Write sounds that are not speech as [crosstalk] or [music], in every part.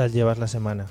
¿Qué tal llevas la semana?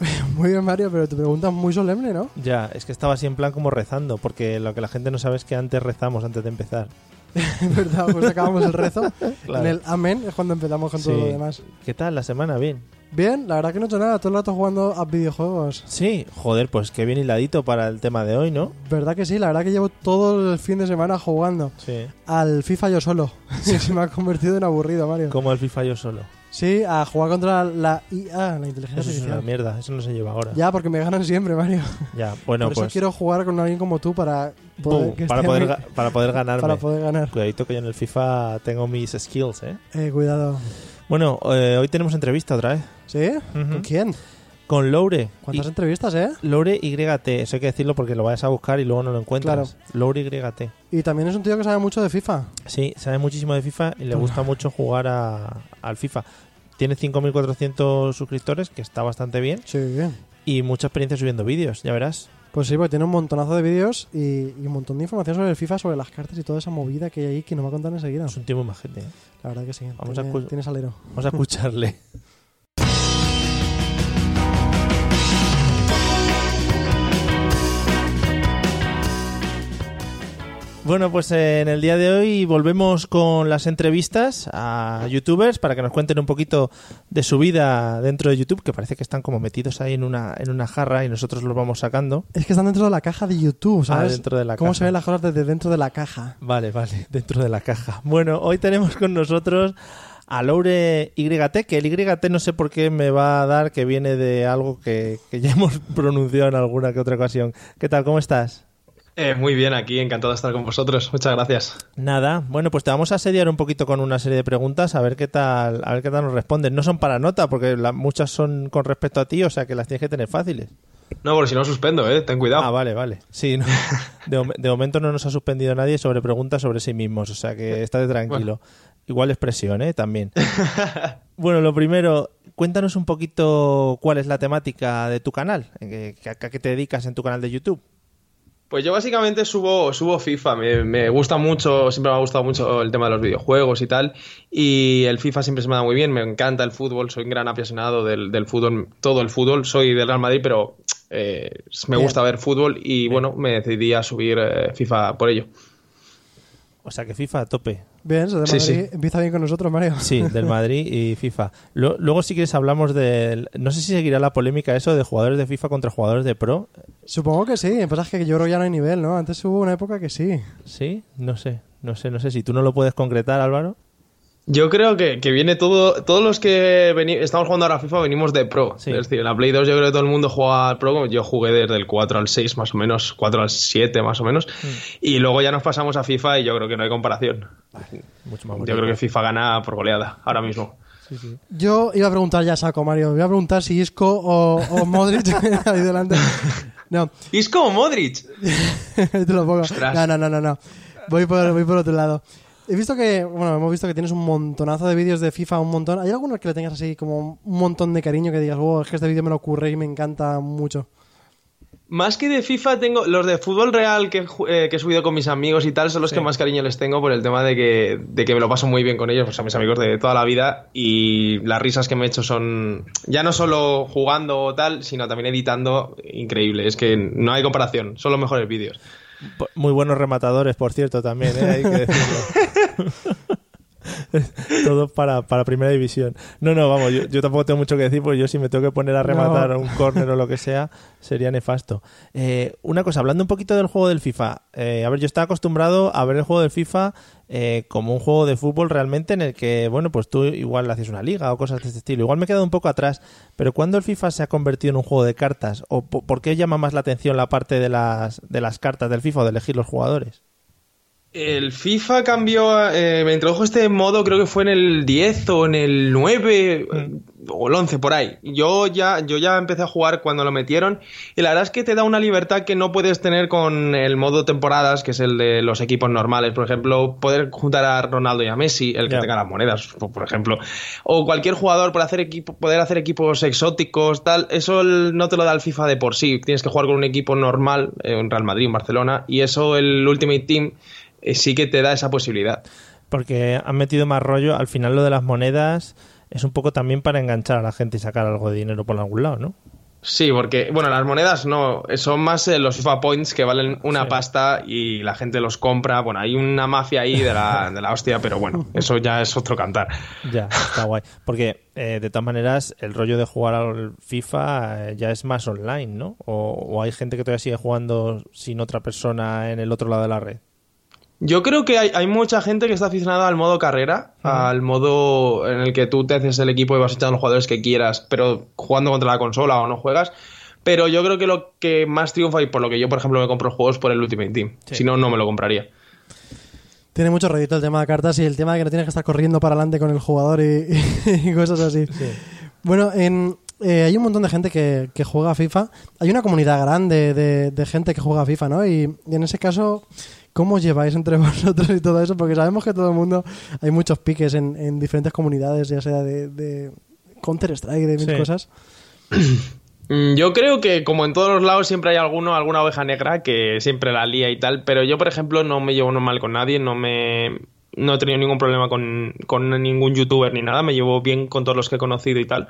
[laughs] Muy bien, Mario, pero tu pregunta es muy solemne, ¿no? Ya, es que estaba así en plan como rezando, porque lo que la gente no sabe es que antes rezamos antes de empezar. [laughs] Verdad, pues acabamos el rezo. [laughs] Claro. En el amén es cuando empezamos con todo Sí. lo demás. ¿Qué tal la semana? Bien. Bien, la verdad que no he hecho nada, todo el rato jugando a videojuegos. Sí, joder, pues qué bien hiladito para el tema de hoy, ¿no? ¿Verdad que sí? La verdad que llevo todo el fin de semana jugando Sí. al FIFA yo solo. que se me ha convertido en aburrido, Mario. Como el FIFA yo solo. Sí, a jugar contra la IA, la inteligencia Eso es una mierda, eso no se lleva ahora. Ya, porque me ganan siempre, Mario. Ya, bueno, Por eso pues quiero jugar con alguien como tú para poder, que para, esté poder, a mí- ga- para poder ganarme. para poder ganar. Cuidadito que yo en el FIFA tengo mis skills, ¿eh? Eh, cuidado. Bueno, eh, hoy tenemos entrevista otra vez. ¿Sí? Ujú. ¿Con quién? Con Loure. ¿Cuántas Y- entrevistas, eh? Loure YT, eso hay que decirlo porque lo vayas a buscar y luego no lo encuentras. Loure YT. Y también es un tío que sabe mucho de FIFA. Sí, sabe muchísimo de FIFA y le gusta mucho jugar a- al FIFA. Tiene 5.400 suscriptores, que está bastante bien, Sí, bien. y mucha experiencia subiendo vídeos, ya verás. Pues sí, porque tiene un montonazo de vídeos y, y un montón de información sobre el FIFA, sobre las cartas y toda esa movida que hay ahí que nos va a contar enseguida. Es un tío muy majete. ¿eh? La verdad que sí. Vamos tiene salero. Vamos a escucharle. [laughs] Bueno, pues en el día de hoy volvemos con las entrevistas a youtubers para que nos cuenten un poquito de su vida dentro de YouTube, que parece que están como metidos ahí en una, en una jarra y nosotros los vamos sacando. Es que están dentro de la caja de YouTube, ¿sabes? Ah, dentro de la ¿Cómo caja. se ven las cosas desde dentro de la caja? Vale, vale, [laughs] dentro de la caja. Bueno, hoy tenemos con nosotros a Laure YT, que el YT no sé por qué me va a dar que viene de algo que, que ya [laughs] hemos pronunciado en alguna que otra ocasión. ¿Qué tal? ¿Cómo estás? Eh, muy bien, aquí encantado de estar con vosotros. Muchas gracias. Nada, bueno, pues te vamos a asediar un poquito con una serie de preguntas a ver qué tal, a ver qué tal nos responden. No son para nota, porque la- muchas son con respecto a ti, o sea que las tienes que tener fáciles. No, porque si no suspendo, ¿eh? Ten cuidado. Ah, vale, vale. Sí, no. [laughs] de, mom- de momento no nos ha suspendido nadie sobre preguntas sobre sí mismos, o sea que estate tranquilo. Igual expresión, ¿eh? También. [laughs] bueno, lo primero, cuéntanos un poquito cuál es la temática de tu canal, que- a qué te dedicas en tu canal de YouTube. Pues yo básicamente subo, subo FIFA. Me, me gusta mucho, siempre me ha gustado mucho el tema de los videojuegos y tal. Y el FIFA siempre se me da muy bien. Me encanta el fútbol, soy un gran apasionado del, del fútbol, todo el fútbol. Soy del Real Madrid, pero eh, me gusta ver fútbol y bueno, me decidí a subir eh, FIFA por ello. O sea que FIFA a tope. Bien, se de Sí, Madrid sí. empieza bien con nosotros, Mario. Sí, del [laughs] Madrid y FIFA. Lo- Luego, si quieres, hablamos del. No sé si seguirá la polémica eso de jugadores de FIFA contra jugadores de Pro. Supongo que sí, pasa es que yo creo que ya no hay nivel, ¿no? Antes hubo una época que sí. ¿Sí? No sé. No sé, no sé. Si tú no lo puedes concretar, Álvaro. Yo creo que, que viene todo, todos los que veni- estamos jugando ahora a FIFA venimos de Pro. Sí. Es decir, en la Play 2 yo creo que todo el mundo juega al Pro. Yo jugué desde el 4 al 6 más o menos, 4 al 7 más o menos. Mm. Y luego ya nos pasamos a FIFA y yo creo que no hay comparación. Mucho más Yo creo que FIFA gana por goleada ahora mismo. Yo iba a preguntar ya saco, Mario. Iba a preguntar si Isco o, o Modric [laughs] ahí delante. No, ¿Isco o Modric? [laughs] te lo pongo. Ostras. No, no, no, no, no. Voy por, voy por otro lado. He visto que, bueno, hemos visto que tienes un montonazo de vídeos de FIFA, un montón. ¿Hay alguno que le tengas así como un montón de cariño que digas, wow, es que este vídeo me lo ocurre y me encanta mucho? Más que de FIFA tengo los de fútbol real que, ju- eh, que he subido con mis amigos y tal, son los que más cariño les tengo por el tema de que, de que me lo paso muy bien con ellos, pues son mis amigos de toda la vida y las risas que me he hecho son ya no solo jugando o tal, sino también editando, increíble, es que no hay comparación, son los mejores vídeos. Muy buenos rematadores, por cierto, también, ¿eh? hay que decirlo. [laughs] [laughs] Todo para, para primera división. No, no, vamos, yo, tampoco tengo mucho que decir, porque yo si me tengo que poner a rematar un córner o lo que sea, sería nefasto. Eh, una cosa, hablando un poquito del juego del FIFA. Eh, a ver, yo estaba acostumbrado a ver el juego del FIFA eh, como un juego de fútbol realmente en el que, bueno, pues tú igual haces una liga o cosas de este estilo. Igual me he quedado un poco atrás, pero ¿cuándo el FIFA se ha convertido en un juego de cartas? ¿O por qué llama más la atención la parte de las, de las cartas del FIFA o de elegir los jugadores? El FIFA cambió, eh, me introdujo este modo, creo que fue en el 10 o en el 9 mm. o el 11 por ahí. Yo ya, yo ya empecé a jugar cuando lo metieron y la verdad es que te da una libertad que no puedes tener con el modo temporadas, que es el de los equipos normales. Por ejemplo, poder juntar a Ronaldo y a Messi, el que tenga las monedas, por ejemplo. O cualquier jugador por hacer equipo, poder hacer equipos exóticos, tal. Eso no te lo da el FIFA de por sí. Tienes que jugar con un equipo normal, en Real Madrid, en Barcelona, y eso el Ultimate Team eh, sí que te da esa posibilidad. Porque han metido más rollo. Al final lo de las monedas es un poco también para enganchar a la gente y sacar algo de dinero por algún lado, ¿no? Sí, porque, bueno, las monedas no, son más eh, los FIFA Points que valen una pasta y la gente los compra. Bueno, hay una mafia ahí de la, [laughs] de la hostia, pero bueno, eso ya es otro cantar. Ya, está guay. Porque, eh, de todas maneras, el rollo de jugar al FIFA ya es más online, ¿no? O, o hay gente que todavía sigue jugando sin otra persona en el otro lado de la red. Yo creo que hay, mucha gente que está aficionada al modo carrera, al modo en el que tú te haces el equipo y vas echando los jugadores que quieras, pero jugando contra la consola o no juegas. Pero yo creo que lo que más triunfa y por lo que yo, por ejemplo, me compro juegos por el Ultimate Team. Si no, no me lo compraría. Tiene mucho rédito el tema de cartas y el tema de que no tienes que estar corriendo para adelante con el jugador y, [laughs] cosas así. Bueno, en, eh, hay un montón de gente que, juega a FIFA. Hay una comunidad grande de, gente que juega a FIFA, ¿no? y en ese caso, ¿Cómo lleváis entre [laughs] vosotros y todo eso? Porque sabemos que todo el mundo, hay muchos piques en, diferentes comunidades, ya sea de, Counter-Strike, de mil cosas. [clears throat] Mm, yo creo que como en todos los lados siempre hay alguno, alguna oveja negra que siempre la lía y tal, pero yo por ejemplo no me llevo mal con nadie, no me no he tenido ningún problema con, con ningún youtuber ni nada, me llevo bien con todos los que he conocido y tal.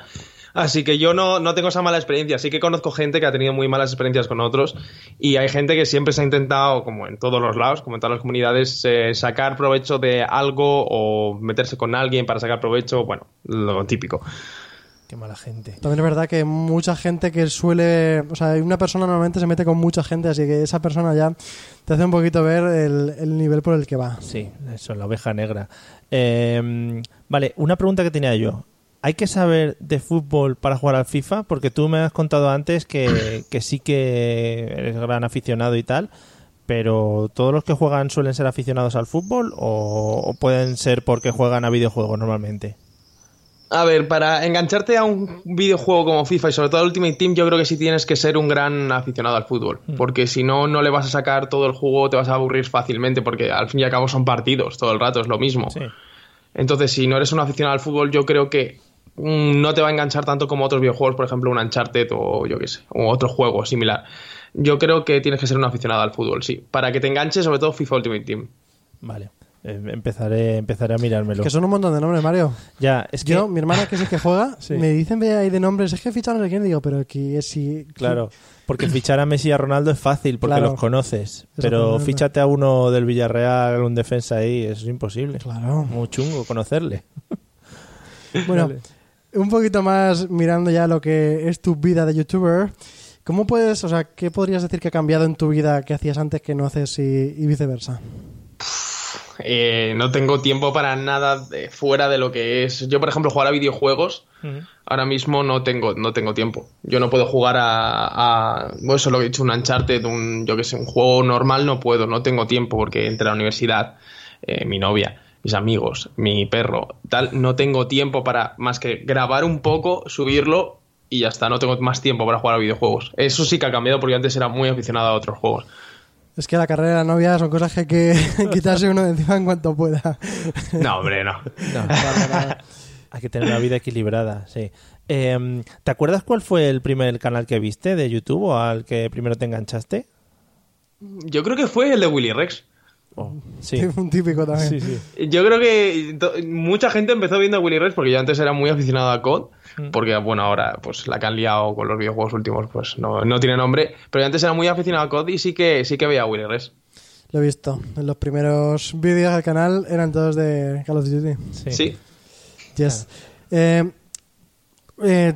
Así que yo no, no tengo esa mala experiencia. Sí que conozco gente que ha tenido muy malas experiencias con otros y hay gente que siempre se ha intentado, como en todos los lados, como en todas las comunidades, eh, sacar provecho de algo o meterse con alguien para sacar provecho, bueno, lo típico. Qué mala gente. También es verdad que mucha gente que suele. O sea, una persona normalmente se mete con mucha gente, así que esa persona ya te hace un poquito ver el, nivel por el que va. Sí, eso, la oveja negra. Eh, vale, una pregunta que tenía yo. ¿Hay que saber de fútbol para jugar al FIFA? Porque tú me has contado antes [clears throat] que, sí que eres gran aficionado y tal, pero ¿todos los que juegan suelen ser aficionados al fútbol o, pueden ser porque juegan a videojuegos normalmente? A ver, para engancharte a un videojuego como FIFA y sobre todo Ultimate Team, yo creo que sí tienes que ser un gran aficionado al fútbol. Mm. Porque si no, no le vas a sacar todo el juego, te vas a aburrir fácilmente, porque al fin y al cabo son partidos, todo el rato es lo mismo. Entonces, si no eres un aficionado al fútbol, yo creo que no te va a enganchar tanto como otros videojuegos, por ejemplo, un Uncharted o yo qué sé, o otro juego similar. Yo creo que tienes que ser un aficionado al fútbol, sí, para que te enganche sobre todo FIFA Ultimate Team. Vale. Eh, empezaré, empezaré a mirármelo. que son un montón de nombres, Mario. Ya, es que... Yo, mi hermana, que es el que juega, [laughs] me dicen ahí de nombres, es que ficharon a quién, digo, pero aquí es si... Claro, porque fichar a Messi y a Ronaldo es fácil, porque los conoces. Pero fíchate a uno del Villarreal, un defensa ahí, eso es imposible. Claro. Muy chungo conocerle. Bueno, [laughs] un poquito más mirando ya lo que es tu vida de youtuber, ¿cómo puedes, o sea, qué podrías decir que ha cambiado en tu vida que hacías antes que no haces y, viceversa? Eh, no tengo tiempo para nada fuera de lo que es. Yo, por ejemplo, jugar a videojuegos, ahora mismo no tengo, no tengo tiempo. Yo no puedo jugar a, bueno, eso lo he dicho, un Uncharted, un, yo que sé, un juego normal, no puedo, no tengo tiempo porque entre la universidad, eh, mi novia mis amigos, mi perro, tal, no tengo tiempo para más que grabar un poco, subirlo y ya está, no tengo más tiempo para jugar a videojuegos. Eso sí que ha cambiado porque antes era muy aficionado a otros juegos. Es que la carrera de la novia son cosas que hay que [laughs] quitarse uno de encima en cuanto pueda. No, hombre, no. hay que tener una vida equilibrada, sí. Em, ¿Te acuerdas cuál fue el primer canal que viste de YouTube o al que primero te enganchaste? Yo creo que fue el de Willy Rex. Oh, sí. [laughs] Un típico también. Yo creo que mucha gente empezó viendo a Willy Rex porque yo antes era muy aficionado a COD. Mm. Porque, bueno, ahora, pues la que han liado con los videojuegos últimos, pues no, no tiene nombre. Pero yo antes era muy aficionado a COD y sí que, sí que veía a Willy Rex. Lo he visto. En los primeros vídeos del canal eran todos de Call of Duty. Sí. Sí. Yes. Eh, eh,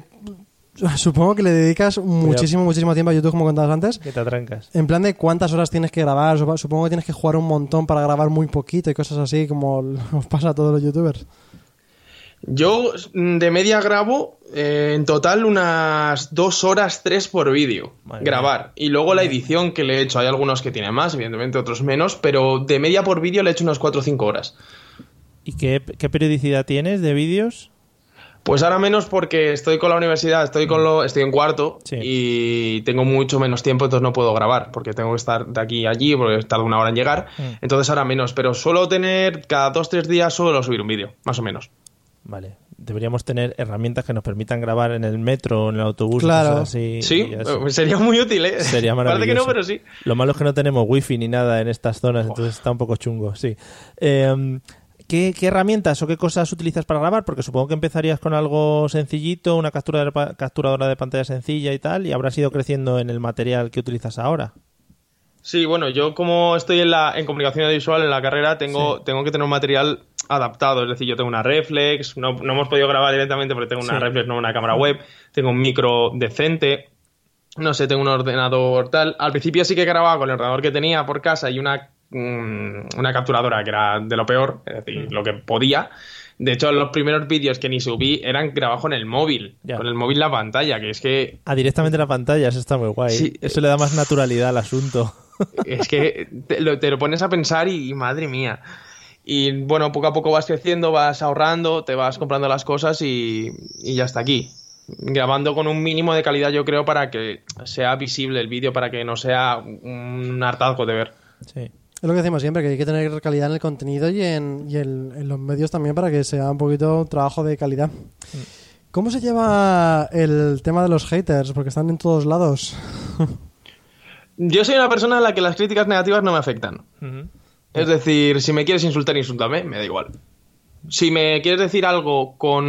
[laughs] supongo que le dedicas muchísimo, muchísimo tiempo a YouTube, como contabas antes. Que te atrancas. En plan de cuántas horas tienes que grabar. Sup- Supongo que tienes que jugar un montón para grabar muy poquito y cosas así, como [laughs] os pasa a todos los youtubers. Yo mm, de media grabo eh, en total unas dos horas, tres por vídeo. Grabar. Y luego la edición que le he hecho. Hay algunos que tienen más, evidentemente, otros menos. Pero de media por vídeo le he hecho unas cuatro o cinco horas. ¿Y qué, qué periodicidad tienes de vídeos? Pues ahora menos porque estoy con la universidad, estoy con lo, estoy en cuarto Sí. y tengo mucho menos tiempo, entonces no puedo grabar, porque tengo que estar de aquí a allí, porque tarda una hora en llegar. Mm. Entonces ahora menos, pero suelo tener cada dos tres días suelo subir un vídeo, más o menos. Vale. Deberíamos tener herramientas que nos permitan grabar en el metro o en el autobús. Claro. cosas así, Sí, eh, sería muy útil, ¿eh? Sería maravilloso. [laughs] Parece que no, pero sí. Lo malo es que no tenemos wifi ni nada en estas zonas, entonces está un poco chungo, sí. Eh, ¿qué, qué herramientas o qué cosas utilizas para grabar? Porque supongo que empezarías con algo sencillito, una captura de capturadora de pantalla sencilla y tal, y habrás ido creciendo en el material que utilizas ahora. Sí, bueno, yo como estoy en la en comunicación audiovisual en la carrera, tengo, tengo que tener un material adaptado. Es decir, yo tengo una reflex, no, no hemos podido grabar directamente porque tengo una Sí. reflex, no una cámara web, tengo un micro decente, no sé, tengo un ordenador tal. Al principio sí que grababa con el ordenador que tenía por casa y una, una capturadora que era de lo peor, es decir, lo que podía. De hecho, los primeros vídeos que ni subí eran grabados con el móvil, Ya. con el móvil la pantalla, que es que Ah, directamente la pantalla, eso está muy guay. Sí. Eso le da más naturalidad al asunto. [laughs] Es que te lo, te lo pones a pensar y, y madre mía. Y bueno, poco a poco vas creciendo, vas ahorrando, te vas comprando las cosas y, y ya está aquí. Grabando con un mínimo de calidad, yo creo, para que sea visible el vídeo, para que no sea un hartazgo de ver. Sí. Es lo que decimos siempre, que hay que tener calidad en el contenido y en, y en- en los medios también para que sea un poquito trabajo de calidad. ¿Cómo se lleva el tema de los haters? Porque están en todos lados. Yo soy una persona a la que las críticas negativas no me afectan. Es decir, si me quieres insultar, insúltame, me da igual. Si me quieres decir algo con,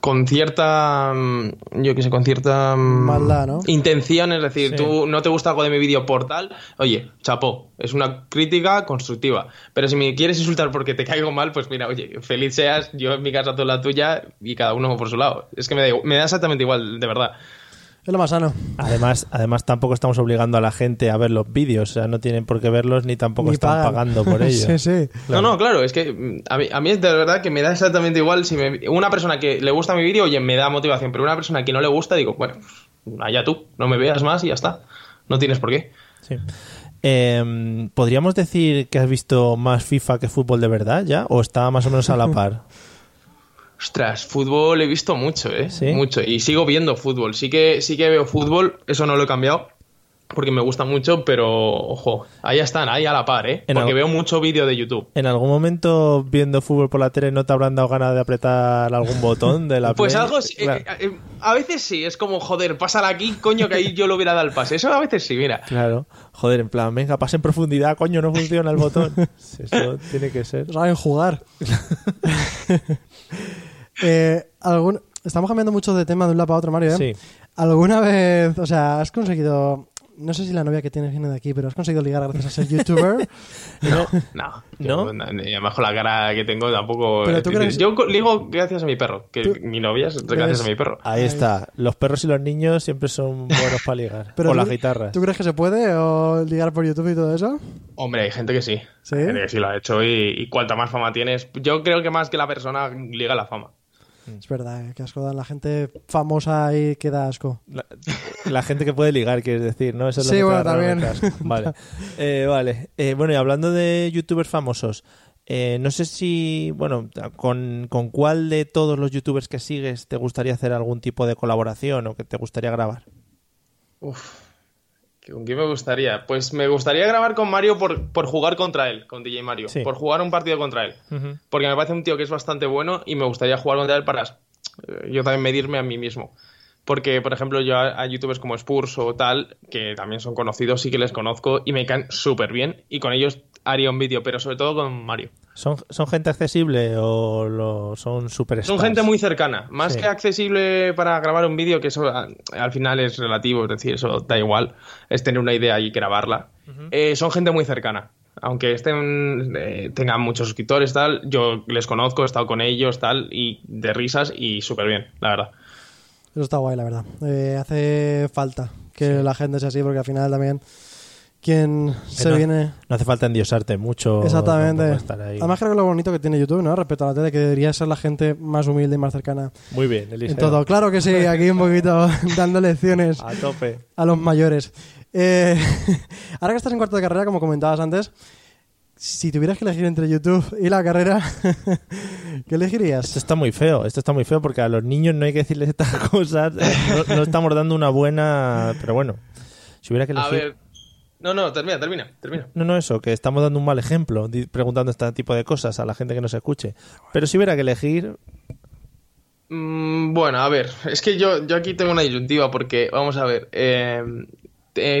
con cierta, mm, yo qué sé, con cierta mm, Maldad, ¿no? intención, es decir, Sí. tú no te gusta algo de mi vídeo por tal, oye, chapó, es una crítica constructiva. Pero si me quieres insultar porque te caigo mal, pues mira, oye, feliz seas, yo en mi casa tú la tuya y cada uno por su lado. Es que me da, igual- me da exactamente igual, de verdad. Es lo más sano. Además, además tampoco estamos obligando a la gente a ver los vídeos, o sea, no tienen por qué verlos ni tampoco Ni están pagan. pagando por [laughs] ello. sí, sí. No, no, claro, es que mm, a mí, a mí es de verdad que me da exactamente igual si me- una persona que le gusta mi vídeo, oye, me da motivación, pero una persona que no le gusta, digo, bueno, allá tú, no me veas más y ya está. No tienes por qué. Sí. Eh, ¿Podríamos decir que has visto más FIFA que fútbol de verdad ya? ¿O está más o menos a la [laughs] par? Ostras, fútbol he visto mucho, ¿eh? ¿Sí? Mucho. Y sigo viendo fútbol. Sí que, sí que veo fútbol, eso no lo he cambiado. Porque me gusta mucho, pero ojo, ahí están, ahí a la par, ¿eh? En Porque veo mucho vídeo de YouTube. ¿En algún momento viendo fútbol por la tele no te habrán dado ganas de apretar algún botón de la [laughs] Pues Play? algo sí, Claro. eh, eh, a veces sí, es como, joder, pásala aquí, coño, que ahí yo lo hubiera dado el pase. Eso a veces sí, mira. Claro. Joder, en plan, venga, pasa en profundidad, coño, no funciona el botón. [laughs] Eso tiene que ser. Saben jugar. [laughs] Eh, algún... Estamos cambiando mucho de tema de un lado para otro, Mario. ¿eh? Sí. ¿Alguna vez, o sea, has conseguido... No sé si la novia que tienes viene de aquí, pero has conseguido ligar gracias a ser youtuber? [laughs] No, no. ¿No? Yo, no, y además con la cara que tengo tampoco... Pero tú crees- Yo ligo gracias a mi perro, que Tú- mi novia es gracias ¿Ves? a mi perro. Ahí está. Los perros y los niños siempre son buenos para ligar. [laughs] Pero o las guitarras. ¿Tú crees que se puede o ligar por YouTube y todo eso? Hombre, hay gente que sí. ¿Sí? Hay gente que sí lo ha hecho y, y cuanta más fama tienes, yo creo que más que la persona liga la fama. Es verdad, eh, que asco dan la gente famosa y que da asco. La, la gente que puede ligar, quieres decir, ¿no? Eso es lo Sí, que bueno, también. [laughs] Vale. Eh, vale. Eh, bueno, y hablando de youtubers famosos, eh, no sé si, bueno, con, con cuál de todos los youtubers que sigues te gustaría hacer algún tipo de colaboración o que te gustaría grabar. Uf. ¿Con quién me gustaría? Pues me gustaría grabar con Mario por, por jugar contra él, con DJ Mario. Sí. Por jugar un partido contra él. Porque me parece un tío que es bastante bueno y me gustaría jugar contra él para eh, yo también medirme a mí mismo. Porque, por ejemplo, yo a, youtubers como Spurs o tal, que también son conocidos, sí que les conozco y me caen súper bien. Y con ellos haría un vídeo, pero sobre todo con Mario. ¿Son, son gente accesible o lo, son súper Son gente muy cercana. Más que accesible para grabar un vídeo, que eso al final es relativo, es decir, eso da igual, es tener una idea y grabarla. Eh, son gente muy cercana aunque estén eh, tengan muchos suscriptores tal yo les conozco he estado con ellos tal y de risas y súper bien la verdad eso está guay, la verdad. Eh, hace falta que la gente sea así, porque al final también quien se viene... No hace falta endiosarte mucho. Exactamente. Además creo que lo bonito que tiene YouTube, ¿no? Respecto a la tele, que debería ser la gente más humilde y más cercana. Muy bien, Eliseo. En todo. Claro que sí, aquí un poquito [laughs] dando lecciones. A tope. A los mayores. Eh, [laughs] ahora que estás en cuarto de carrera, como comentabas antes, si tuvieras que elegir entre YouTube y la carrera, [laughs] ¿qué elegirías? Esto está muy feo, esto está muy feo porque a los niños no hay que decirles estas [laughs] cosas, no, estamos dando una buena... Pero bueno, si hubiera que elegir... A ver, no, no, termina, termina, termina. No, no, eso, que estamos dando un mal ejemplo preguntando este tipo de cosas a la gente que nos escuche. Pero si hubiera que elegir... Mm, bueno, a ver, es que yo, yo aquí tengo una disyuntiva porque, vamos a ver, eh,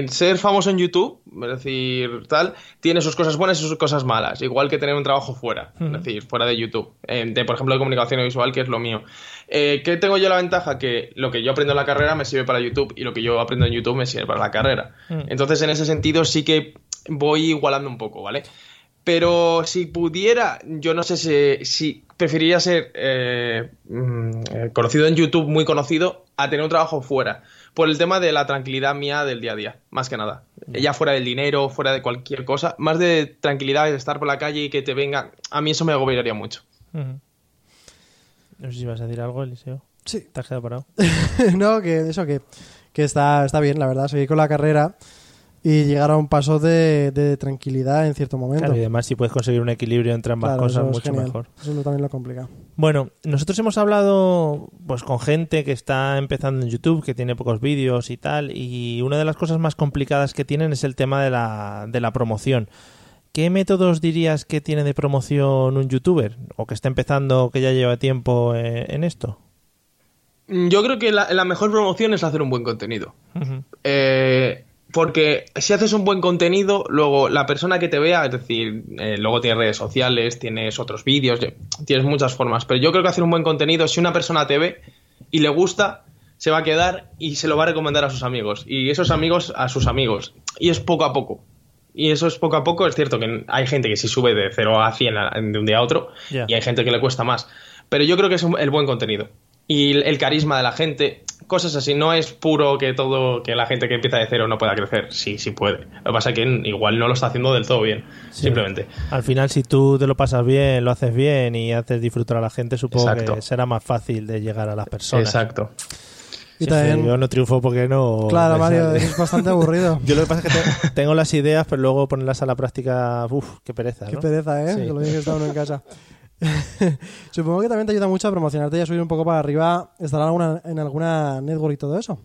ser famoso en YouTube, es decir, tal, tiene sus cosas buenas y sus cosas malas, igual que tener un trabajo fuera, es decir, fuera de YouTube, de, por ejemplo, de comunicación visual, que es lo mío. Eh, ¿Qué tengo yo la ventaja? Que lo que yo aprendo en la carrera me sirve para YouTube y lo que yo aprendo en YouTube me sirve para la carrera. Entonces, en ese sentido, sí que voy igualando un poco, ¿vale? Pero si pudiera, yo no sé si, si preferiría ser eh, mm, eh, conocido en YouTube, muy conocido, a tener un trabajo fuera por el tema de la tranquilidad mía del día a día, más que nada. Ya fuera del dinero, fuera de cualquier cosa, más de tranquilidad, de estar por la calle y que te venga, a mí eso me agobiaría mucho. No sé si vas a decir algo, Eliseo. Sí. ¿Te has quedado parado? [laughs] no, que eso, que, que está, está bien, la verdad, seguir con la carrera y llegar a un paso de, tranquilidad en cierto momento. y además si puedes conseguir un equilibrio entre ambas cosas, mucho mejor. Eso también lo complica. Bueno, nosotros hemos hablado pues con gente que está empezando en YouTube, que tiene pocos vídeos y tal, y una de las cosas más complicadas que tienen es el tema de la, de la promoción. ¿Qué métodos dirías que tiene de promoción un youtuber? ¿O que está empezando o que ya lleva tiempo eh, en, esto? Yo creo que la, mejor promoción es hacer un buen contenido. eh, porque si haces un buen contenido, luego la persona que te vea, es decir, eh, luego tienes redes sociales, tienes otros vídeos, tienes muchas formas, pero yo creo que hacer un buen contenido, si una persona te ve y le gusta, se va a quedar y se lo va a recomendar a sus amigos, y esos amigos a sus amigos, y es poco a poco. Y eso es poco a poco, es cierto que hay gente que sí sube de 0 a 100 de un día a otro, y hay gente que le cuesta más, pero yo creo que es el buen contenido. Y el carisma de la gente, cosas así. No es puro que todo, que la gente que empieza de cero no pueda crecer. Sí, sí puede. Lo que pasa es que igual no lo está haciendo del todo bien, simplemente. Al final, si tú te lo pasas bien, lo haces bien y haces disfrutar a la gente, supongo que será más fácil de llegar a las personas. Exacto. Y también... Yo no triunfo porque no. Claro, [laughs] Mario, es bastante aburrido. [laughs] Yo lo que pasa es que tengo las ideas, pero luego ponerlas a la práctica, uff, qué pereza. Qué pereza, ¿eh? Que lo que está uno en casa. [laughs] [laughs] Supongo que también te ayuda mucho a promocionarte y a subir un poco para arriba, estar alguna, en alguna network y todo eso.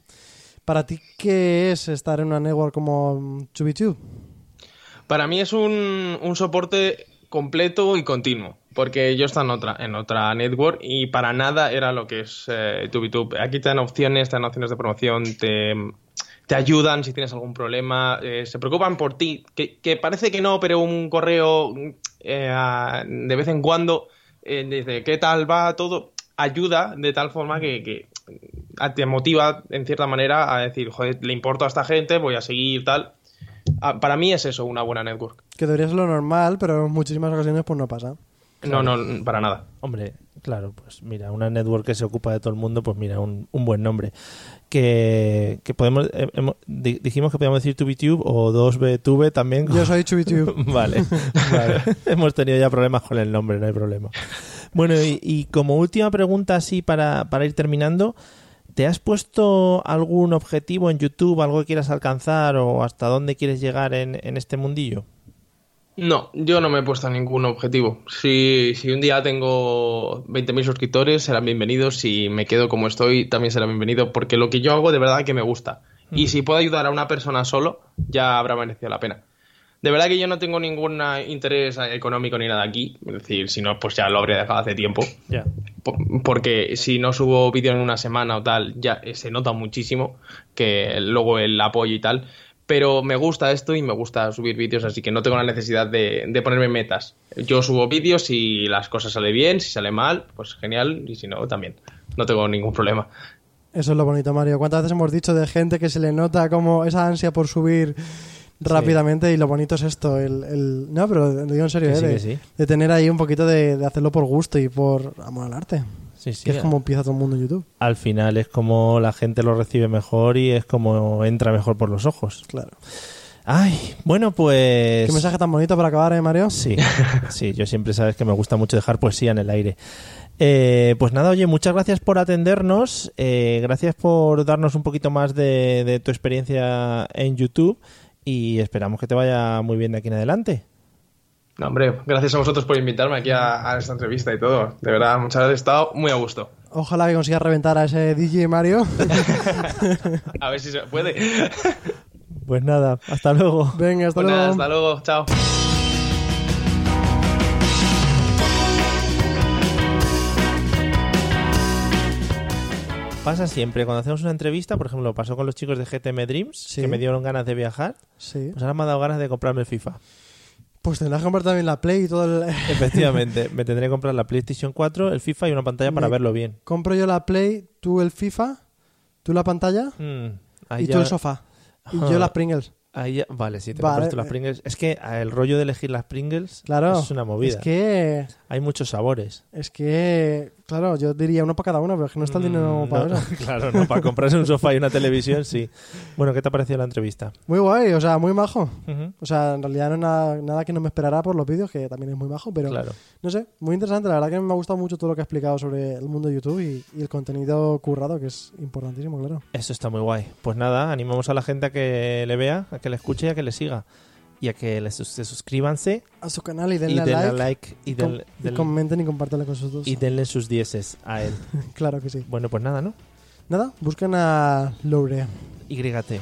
Para ti, ¿qué es estar en una network como ChubiTube? Para mí es un, soporte completo y continuo, porque yo estaba en otra, en otra network y para nada era lo que es eh, Aquí te dan opciones, te dan opciones de promoción, te, te ayudan si tienes algún problema, eh, se preocupan por ti, que, que, parece que no, pero un correo eh, de vez en cuando eh, dice, ¿qué tal va todo? Ayuda de tal forma que, te motiva en cierta manera a decir, joder, le importo a esta gente, voy a seguir tal. Ah, para mí es eso, una buena network. Que debería ser lo normal, pero en muchísimas ocasiones pues no pasa. No, no, para nada. Hombre, claro, pues mira, una network que se ocupa de todo el mundo, pues mira, un, un buen nombre que, podemos eh, dijimos que podíamos decir TubeTube o 2BTube también. Yo soy TubeTube. [laughs] vale, vale. [laughs] hemos tenido ya problemas con el nombre, no hay problema. Bueno, y, como última pregunta así para, para ir terminando, ¿te has puesto algún objetivo en YouTube, algo que quieras alcanzar o hasta dónde quieres llegar en, en este mundillo? No, yo no me he puesto ningún objetivo. Si, si un día tengo 20.000 suscriptores, serán bienvenidos. Si me quedo como estoy, también será bienvenido. Porque lo que yo hago de verdad que me gusta. Y si puedo ayudar a una persona solo, ya habrá merecido la pena. De verdad que yo no tengo ningún interés económico ni nada aquí. Es decir, si no, pues ya lo habría dejado hace tiempo. Porque si no subo vídeo en una semana o tal, ya se nota muchísimo que luego el apoyo y tal pero me gusta esto y me gusta subir vídeos, así que no tengo la necesidad de, ponerme metas. Yo subo vídeos y las cosas salen bien, si sale mal, pues genial, y si no, también. No tengo ningún problema. Eso es lo bonito, Mario. ¿Cuántas veces hemos dicho de gente que se le nota como esa ansia por subir rápidamente y lo bonito es esto, el, no, pero lo digo en serio, ¿eh? de, tener ahí un poquito de, de hacerlo por gusto y por amor al arte que es como empieza todo el mundo en YouTube. Al final es como la gente lo recibe mejor y es como entra mejor por los ojos. Claro. Ay, bueno, pues. Qué mensaje tan bonito para acabar, ¿eh, Mario? Sí, sí, yo siempre sabes que me gusta mucho dejar poesía en el aire. Eh, pues nada, oye, muchas gracias por atendernos, eh, gracias por darnos un poquito más de, de tu experiencia en YouTube y esperamos que te vaya muy bien de aquí en adelante. No, hombre, gracias a vosotros por invitarme aquí a, esta entrevista y todo. De verdad, muchas gracias, he estado muy a gusto. Ojalá que consigas reventar a ese DJ Mario. [laughs] a ver si se puede. Pues nada, hasta luego. Venga, hasta pues luego. Nada, hasta luego, chao. Pasa siempre, cuando hacemos una entrevista, por ejemplo, pasó con los chicos de GTM Dreams, que me dieron ganas de viajar, sí. pues ahora me ha dado ganas de comprarme el FIFA. Pues tendrás que comprar también la Play y todo el... [laughs] Efectivamente, me tendré que comprar la PlayStation 4, el FIFA y una pantalla para verlo bien. Compro yo la Play, tú el FIFA, tú la pantalla mm, y tú el sofá. Y yo las Pringles. Ahí vale, sí, te vale. las Pringles. Es que el rollo de elegir las Pringles claro, es una movida. Es que... Hay muchos sabores. Es que, claro, yo diría uno para cada uno, pero es que no está el dinero mm, para [laughs] eso. Claro, no, para comprarse un sofá y una televisión, sí. Bueno, ¿qué te ha parecido la entrevista? Muy guay, o sea, muy majo. O sea, en realidad no es nada, nada, que no me esperara por los vídeos, que también es muy majo, pero claro. no sé, muy interesante. La verdad que me ha gustado mucho todo lo que ha explicado sobre el mundo de YouTube y, y el contenido currado, que es importantísimo, claro. Eso está muy guay. Pues nada, animamos a la gente a que le vea, a que le escuche y a que le siga y a que se suscríbanse a su canal y denle, like, y, comenten y compartanlo con sus dos. y denle sus dieces a él. [laughs] Claro que sí. Bueno pues nada ¿no? nada busquen a Loure YT